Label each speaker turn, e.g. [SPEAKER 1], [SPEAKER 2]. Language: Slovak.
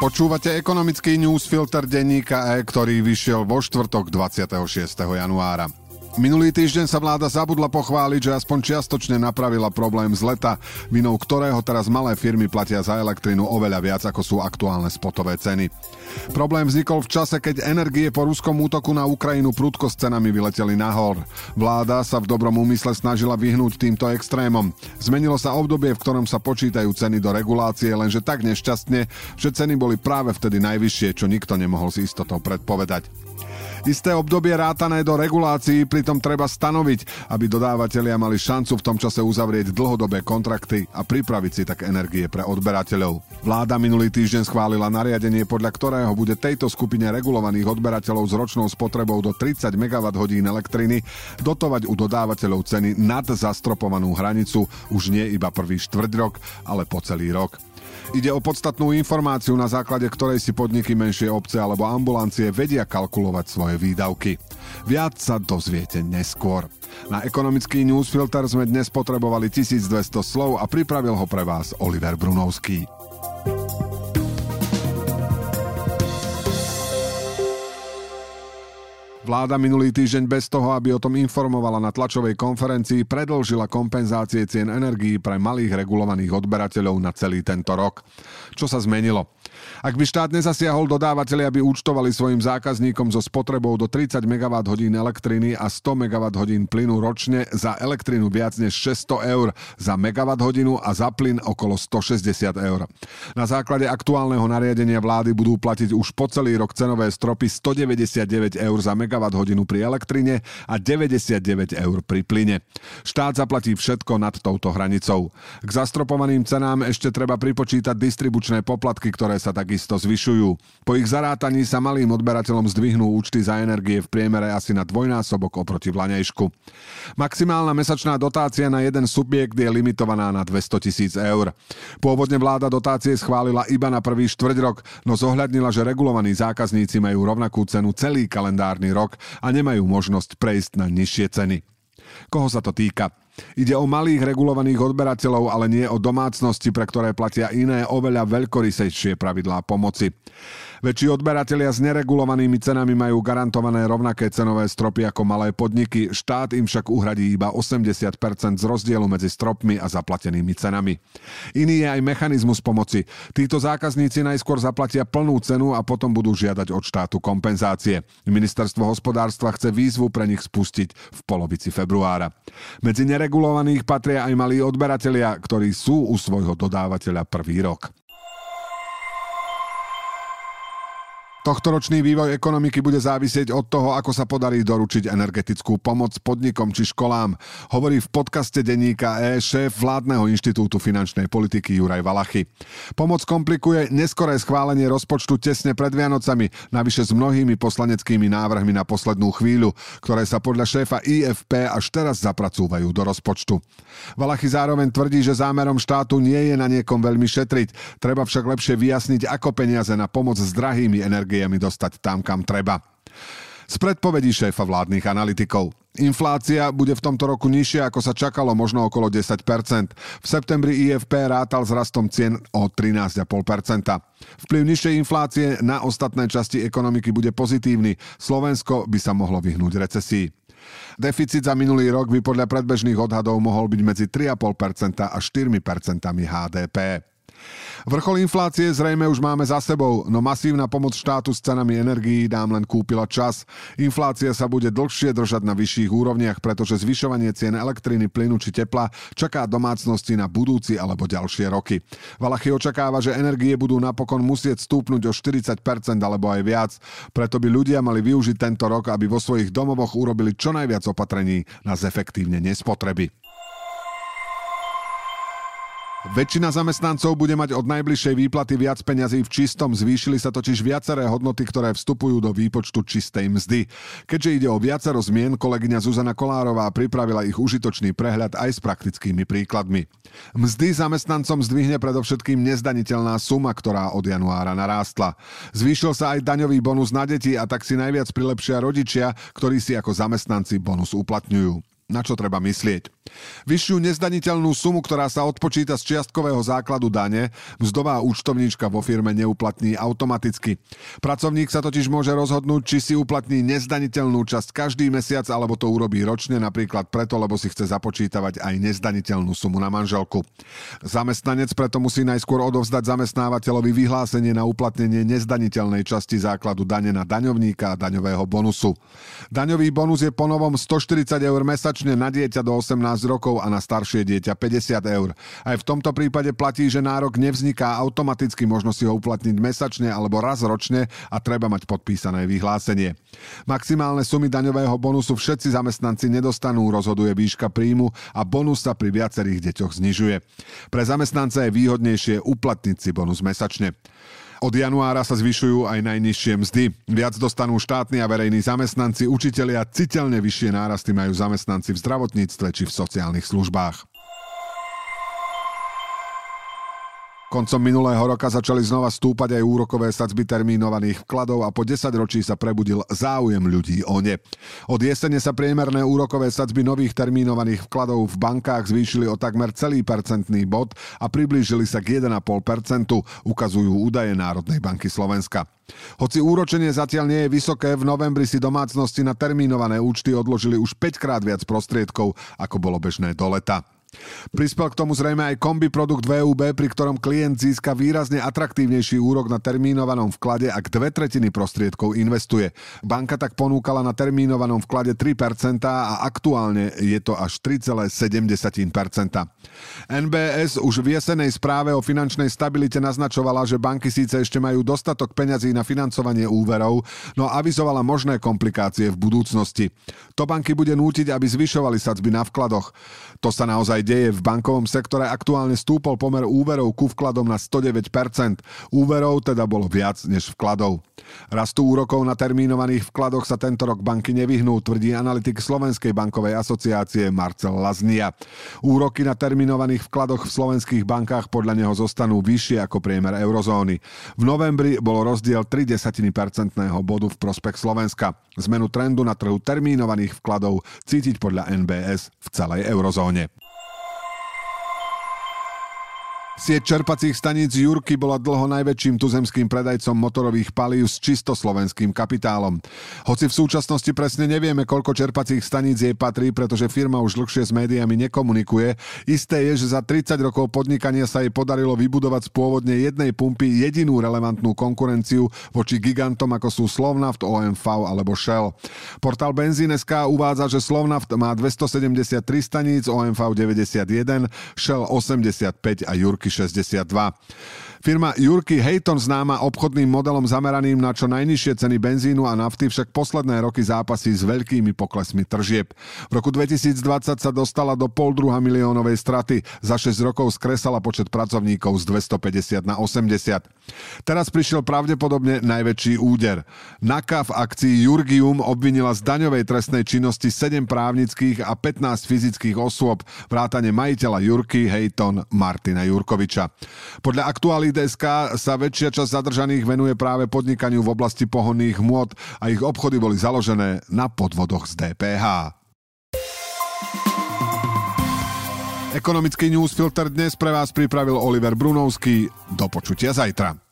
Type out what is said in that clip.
[SPEAKER 1] Počúvate ekonomický newsfilter denníka E, ktorý vyšiel vo štvrtok 26. januára. Minulý týždeň sa vláda zabudla pochváliť, že aspoň čiastočne napravila problém z leta, vinou ktorého teraz malé firmy platia za elektrinu oveľa viac, ako sú aktuálne spotové ceny. Problém vznikol v čase, keď energie po ruskom útoku na Ukrajinu prudko s cenami vyleteli nahor. Vláda sa v dobrom úmysle snažila vyhnúť týmto extrémom. Zmenilo sa obdobie, v ktorom sa počítajú ceny do regulácie, lenže tak nešťastne, že ceny boli práve vtedy najvyššie, čo nikto nemohol s istotou predpovedať. Isté obdobie rátané do regulácií pritom treba stanoviť, aby dodávateľia mali šancu v tom čase uzavrieť dlhodobé kontrakty a pripraviť si tak energie pre odberateľov. Vláda minulý týždeň schválila nariadenie, podľa ktorého bude tejto skupine regulovaných odberateľov s ročnou spotrebou do 30 MWh elektriny dotovať u dodávateľov ceny nad zastropovanú hranicu už nie iba prvý štvrť rok, ale po celý rok. Ide o podstatnú informáciu, na základe ktorej si podniky menšie obce alebo ambulancie vedia kalkulovať svoje výdavky. Viac sa dozviete neskôr. Na ekonomický newsfilter sme dnes potrebovali 1200 slov a pripravil ho pre vás Oliver Brunovský. Vláda minulý týždeň bez toho, aby o tom informovala na tlačovej konferencii, predlžila kompenzácie cien energií pre malých regulovaných odberateľov na celý tento rok. Čo sa zmenilo? Ak by štát nezasiahol dodávateľi, aby účtovali svojim zákazníkom so spotrebou do 30 MWh elektriny a 100 MWh plynu ročne za elektrinu viac než 600 eur za MWh a za plyn okolo 160 eur. Na základe aktuálneho nariadenia vlády budú platiť už po celý rok cenové stropy 199 eur za MWh pri elektrine a 99 eur pri plyne. Štát zaplatí všetko nad touto hranicou. K zastropovaným cenám ešte treba pripočítať distribučné poplatky, ktoré sa takisto zvyšujú. Po ich zarátaní sa malým odberateľom zdvihnú účty za energie v priemere asi na dvojnásobok oproti vlanejšku. Maximálna mesačná dotácia na jeden subjekt je limitovaná na 200 tisíc eur. Pôvodne vláda dotácie schválila iba na prvý štvrť rok, no zohľadnila, že regulovaní zákazníci majú rovnakú cenu celý kalendárny rok a nemajú možnosť prejsť na nižšie ceny. Koho sa to týka? Ide o malých regulovaných odberateľov, ale nie o domácnosti, pre ktoré platia iné, oveľa veľkorysejšie pravidlá pomoci. Väčší odberatelia s neregulovanými cenami majú garantované rovnaké cenové stropy ako malé podniky, štát im však uhradí iba 80% z rozdielu medzi stropmi a zaplatenými cenami. Iný je aj mechanizmus pomoci. Títo zákazníci najskôr zaplatia plnú cenu a potom budú žiadať od štátu kompenzácie. Ministerstvo hospodárstva chce výzvu pre nich spustiť v polovici februára. Medzi neregulovaných patria aj malí odberatelia, ktorí sú u svojho dodávateľa prvý rok. Tohtoročný vývoj ekonomiky bude závisieť od toho, ako sa podarí doručiť energetickú pomoc podnikom či školám, hovorí v podcaste denníka E šéf vládneho inštitútu finančnej politiky Juraj Valachy. Pomoc komplikuje neskoré schválenie rozpočtu tesne pred Vianocami, navyše s mnohými poslaneckými návrhmi na poslednú chvíľu, ktoré sa podľa šéfa IFP až teraz zapracúvajú do rozpočtu. Valachy zároveň tvrdí, že zámerom štátu nie je na niekom veľmi šetriť, treba však lepšie vyjasniť, ako peniaze na pomoc s drahými energiami energiami dostať tam, kam treba. Z predpovedí šéfa vládnych analytikov. Inflácia bude v tomto roku nižšia, ako sa čakalo, možno okolo 10% V septembri IFP rátal s rastom cien o 13,5% Vplyv nižšej inflácie na ostatné časti ekonomiky bude pozitívny. Slovensko by sa mohlo vyhnúť recesii. Deficit za minulý rok by podľa predbežných odhadov mohol byť medzi 3,5% a 4% HDP. Vrchol inflácie zrejme už máme za sebou, no masívna pomoc štátu s cenami energií nám len kúpila čas. Inflácia sa bude dlhšie držať na vyšších úrovniach, pretože zvyšovanie cien elektriny, plynu či tepla čaká domácnosti na budúci alebo ďalšie roky. Valachy očakáva, že energie budú napokon musieť stúpnuť o 40% alebo aj viac, preto by ľudia mali využiť tento rok, aby vo svojich domovoch urobili čo najviac opatrení na zefektívnenie spotreby. Väčšina zamestnancov bude mať od najbližšej výplaty viac peňazí v čistom, zvýšili sa totiž viaceré hodnoty, ktoré vstupujú do výpočtu čistej mzdy. Keďže ide o viacero zmien, kolegyňa Zuzana Kolárová pripravila ich užitočný prehľad aj s praktickými príkladmi. Mzdy zamestnancom zdvihne predovšetkým nezdaniteľná suma, ktorá od januára narástla. Zvýšil sa aj daňový bonus na deti a tak si najviac prilepšia rodičia, ktorí si ako zamestnanci bonus uplatňujú. Na čo treba myslieť? Vyššiu nezdaniteľnú sumu, ktorá sa odpočíta z čiastkového základu dane, mzdová účtovníčka vo firme neuplatní automaticky. Pracovník sa totiž môže rozhodnúť, či si uplatní nezdaniteľnú časť každý mesiac, alebo to urobí ročne, napríklad preto, lebo si chce započítavať aj nezdaniteľnú sumu na manželku. Zamestnanec preto musí najskôr odovzdať zamestnávateľovi vyhlásenie na uplatnenie nezdaniteľnej časti základu dane na daňovníka a daňového bonusu. Daňový bonus je ponovom 140 eur mesačne na dieťa do 18 rokov a na staršie dieťa 50 eur. Aj v tomto prípade platí, že nárok nevzniká automaticky, možno si ho uplatniť mesačne alebo raz ročne a treba mať podpísané vyhlásenie. Maximálne sumy daňového bonusu všetci zamestnanci nedostanú, rozhoduje výška príjmu a bonus sa pri viacerých deťoch znižuje. Pre zamestnanca je výhodnejšie uplatniť si bonus mesačne. Od januára sa zvyšujú aj najnižšie mzdy. Viac dostanú štátni a verejní zamestnanci, učitelia, citeľne vyššie nárasty majú zamestnanci v zdravotníctve či v sociálnych službách. Koncom minulého roka začali znova stúpať aj úrokové sadzby termínovaných vkladov a po 10 ročí sa prebudil záujem ľudí o ne. Od jesene sa priemerné úrokové sadzby nových termínovaných vkladov v bankách zvýšili o takmer celý percentný bod a priblížili sa k 1,5%, ukazujú údaje Národnej banky Slovenska. Hoci úročenie zatiaľ nie je vysoké, v novembri si domácnosti na termínované účty odložili už 5 krát viac prostriedkov, ako bolo bežné do leta. Prispel k tomu zrejme aj kombi produkt VUB, pri ktorom klient získa výrazne atraktívnejší úrok na termínovanom vklade, ak dve tretiny prostriedkov investuje. Banka tak ponúkala na termínovanom vklade 3% a aktuálne je to až 3,7%. NBS už v jesenej správe o finančnej stabilite naznačovala, že banky síce ešte majú dostatok peňazí na financovanie úverov, no avizovala možné komplikácie v budúcnosti. To banky bude nútiť, aby zvyšovali sadzby na vkladoch. To sa naozaj aj deje. V bankovom sektore aktuálne stúpol pomer úverov ku vkladom na 109%. Úverov teda bolo viac než vkladov. Rastu úrokov na termínovaných vkladoch sa tento rok banky nevyhnú, tvrdí analytik Slovenskej bankovej asociácie Marcel Laznia. Úroky na termínovaných vkladoch v slovenských bankách podľa neho zostanú vyššie ako priemer eurozóny. V novembri bol rozdiel 3 percentného bodu v prospech Slovenska. Zmenu trendu na trhu termínovaných vkladov cítiť podľa NBS v celej eurozóne. Sieť čerpacích staníc Jurky bola dlho najväčším tuzemským predajcom motorových palív s čisto slovenským kapitálom. Hoci v súčasnosti presne nevieme, koľko čerpacích staníc jej patrí, pretože firma už dlhšie s médiami nekomunikuje, isté je, že za 30 rokov podnikania sa jej podarilo vybudovať z pôvodne jednej pumpy jedinú relevantnú konkurenciu voči gigantom ako sú Slovnaft, OMV alebo Shell. Portál Benzín.sk uvádza, že Slovnaft má 273 staníc, OMV 91, Shell 85 a Jurky 62. Firma Jurky Hayton známa obchodným modelom zameraným na čo najnižšie ceny benzínu a nafty však posledné roky zápasí s veľkými poklesmi tržieb. V roku 2020 sa dostala do pol druha miliónovej straty. Za 6 rokov skresala počet pracovníkov z 250 na 80. Teraz prišiel pravdepodobne najväčší úder. NAKA v akcii Jurgium obvinila z daňovej trestnej činnosti 7 právnických a 15 fyzických osôb, vrátane majiteľa Jurky Hayton Martina Jurkoviča. Podľa aktuálnych SK sa väčšia časť zadržaných venuje práve podnikaniu v oblasti pohonných hmôt a ich obchody boli založené na podvodoch z DPH. Ekonomický newsfilter dnes pre vás pripravil Oliver Brunovský. Do počutia zajtra.